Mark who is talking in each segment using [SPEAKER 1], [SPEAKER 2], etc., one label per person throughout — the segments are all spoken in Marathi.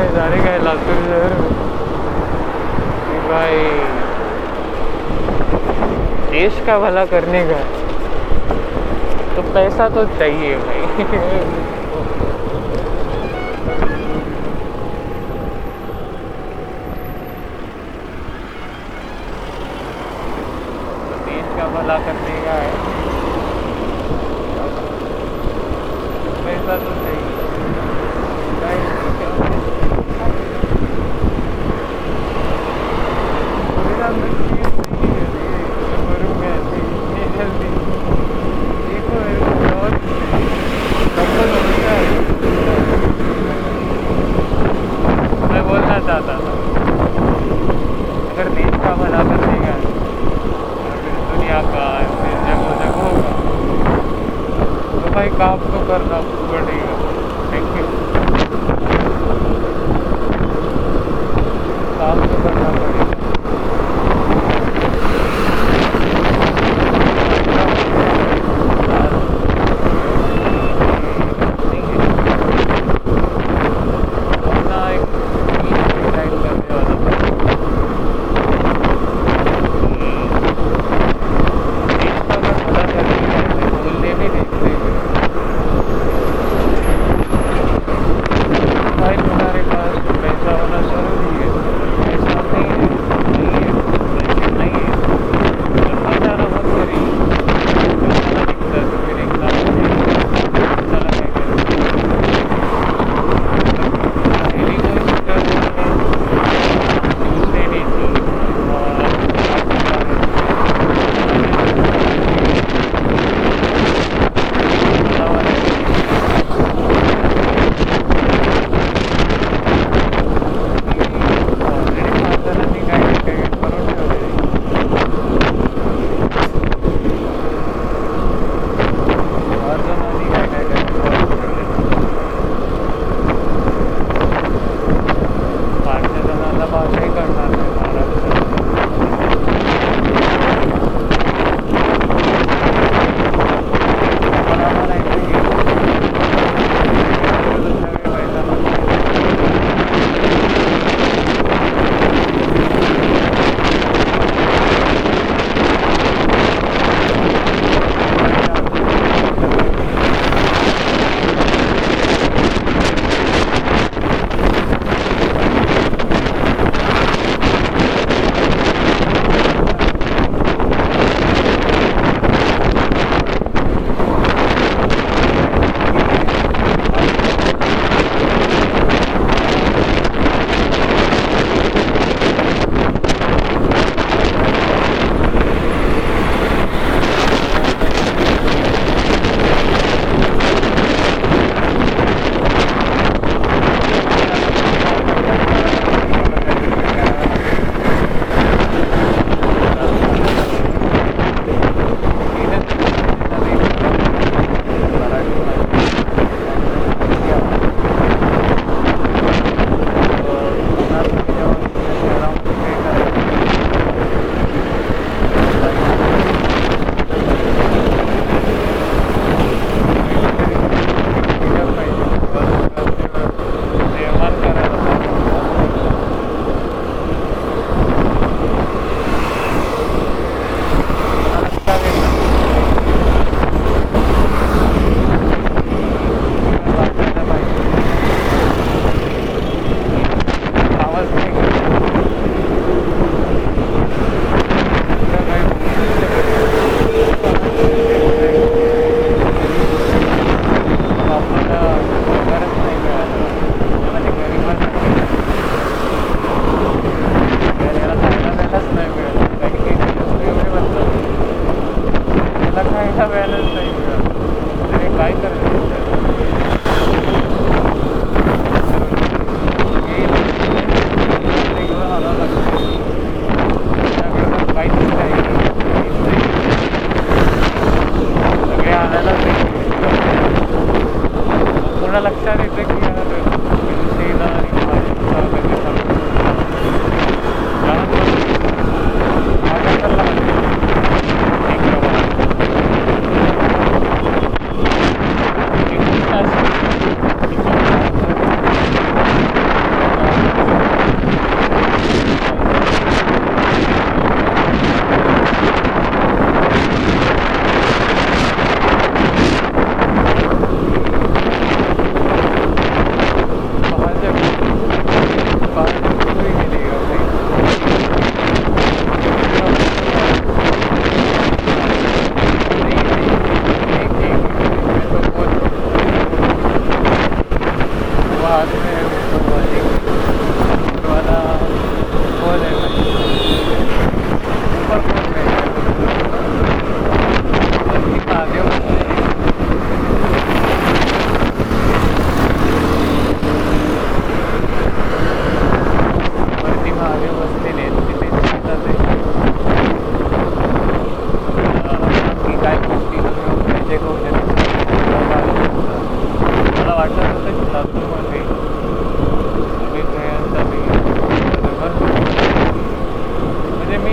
[SPEAKER 1] नज़ारे गए लातूर तो शहर कि भाई, देश का भला करने का तो पैसा तो चाहिए भाई। तो देश का भला कर करणार ठीक आहे. थँक्यू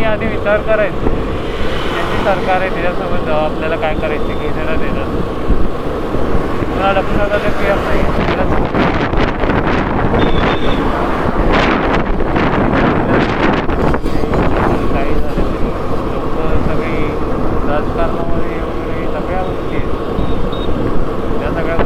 [SPEAKER 1] आधी विचार करायचा. ज्याची सरकार आहे त्याच्यासोबत आपल्याला काय करायचं घेण्याला देणार मला लक्षात आलं की आपण काही झालं लोक सगळी राजकारणामध्ये वगैरे सगळ्या गोष्टी आहेत. त्या सगळ्या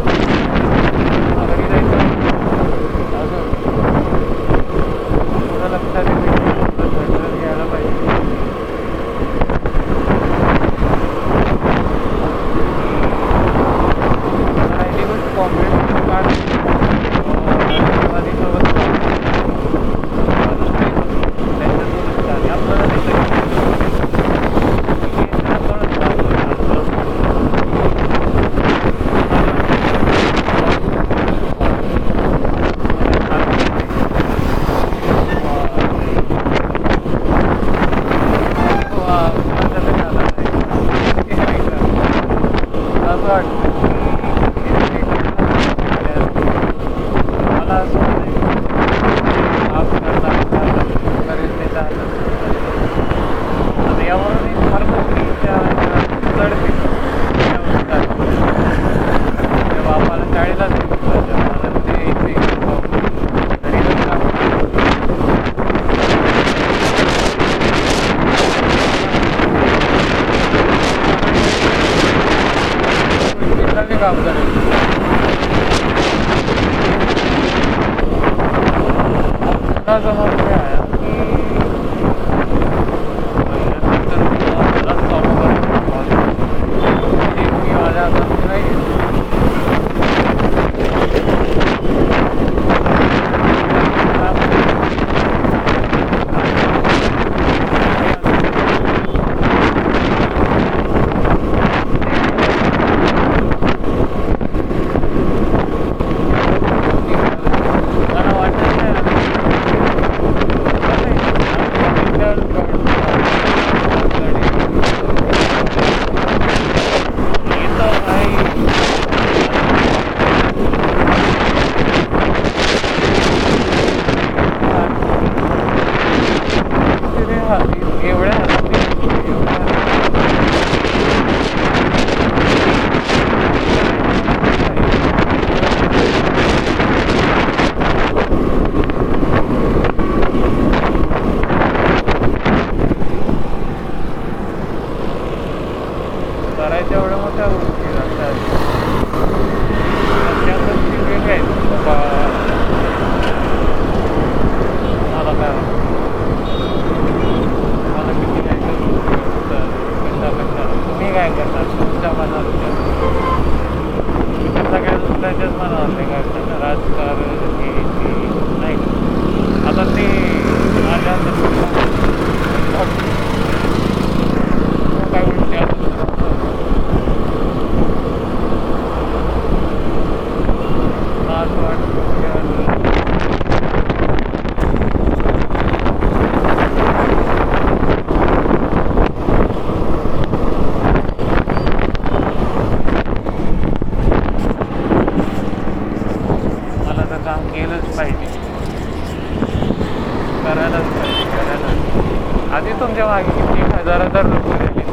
[SPEAKER 1] तुमच्या मागे किती एक हजार हजार रुपये दिले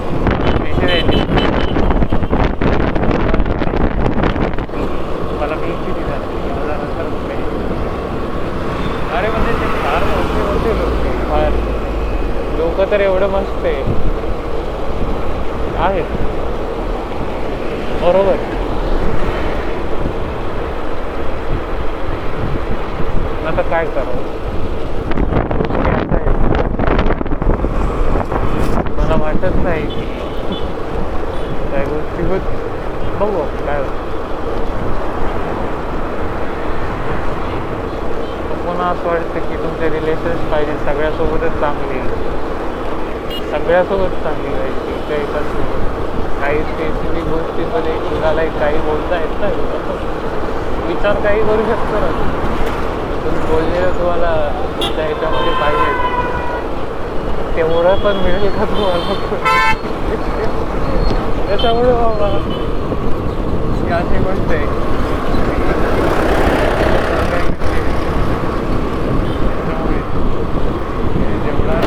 [SPEAKER 1] पैसे द्यायचे. मला मी किती झाले? हजार हजार रुपये. अरे म्हणजे ते फार मोठे मोठे लोक फार. लोक तर एवढं मस्त आहे. आहेत. बरोबर. आता काय करावं गोष्टी अशा आहेत. मला वाटत नाही. त्या गोष्टी होत बघू आपण काय होतं. पुन्हा असं वाटतं की तुमचे रिलेशन्स पाहिजे सगळ्यासोबतच चांगली सगळ्यासोबत चांगली पाहिजे काही कसं काही स्पेसिफिक गोष्टीमध्ये कुणालाही काही बोलता येत नाही. विचार काही करू शकतो ना. तुम्ही बोललेलं तुम्हाला तुमच्या ह्याच्यामध्ये पाहिजे. तेवढं पण मिळेल का तुम्हाला? त्याच्यामुळे बाबा ही अशी गोष्ट आहे. त्यामुळे जेवढा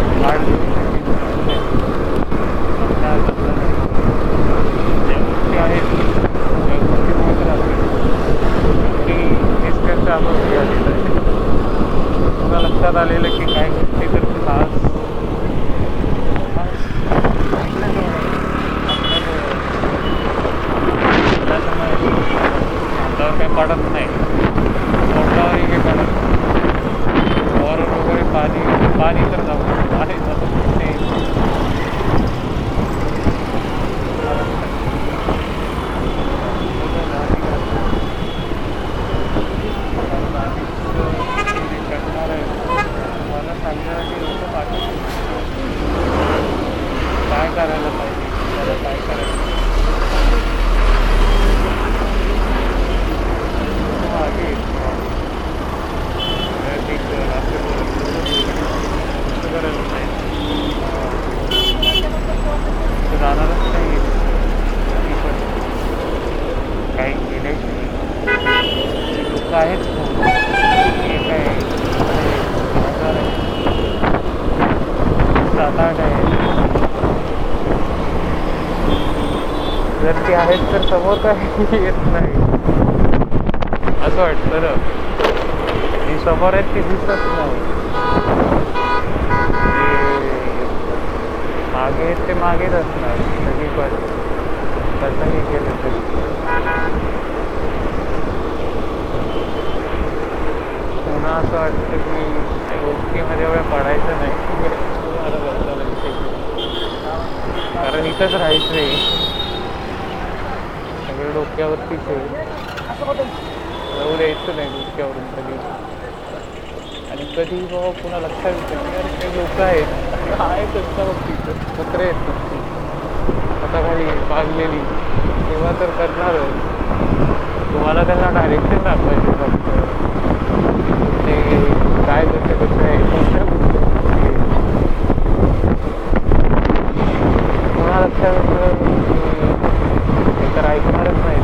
[SPEAKER 1] समोर काही येत नाही असं वाटतं ना ती समोर आहेत ती दिसत नाही मागे ते मागेच असणार कधी पण कसंही केलं तरी पुन्हा असं वाटतं की गोष्टीमध्ये एवढं पडायचं नाही. कारण इथंच राहायचं आहे सगळं डोक्यावरतीच आहे एवढं यायचं नाही डोक्यावरून कधी. आणि कधी बाबा पुन्हा लक्षात येतं की यार काही लोक आहेत. आहेत त्यांच्या बाबतीत. कुत्रे आहेत नुसती हाताखाली बांधलेली. तेव्हा तर करणारच तुम्हाला त्यांना डायरेक्शन दाखवायचे फक्त. ते काय कसं कसं आहे कोणत्या गोष्टी पुन्हा लक्षात येतं तर ऐकणारच नाही.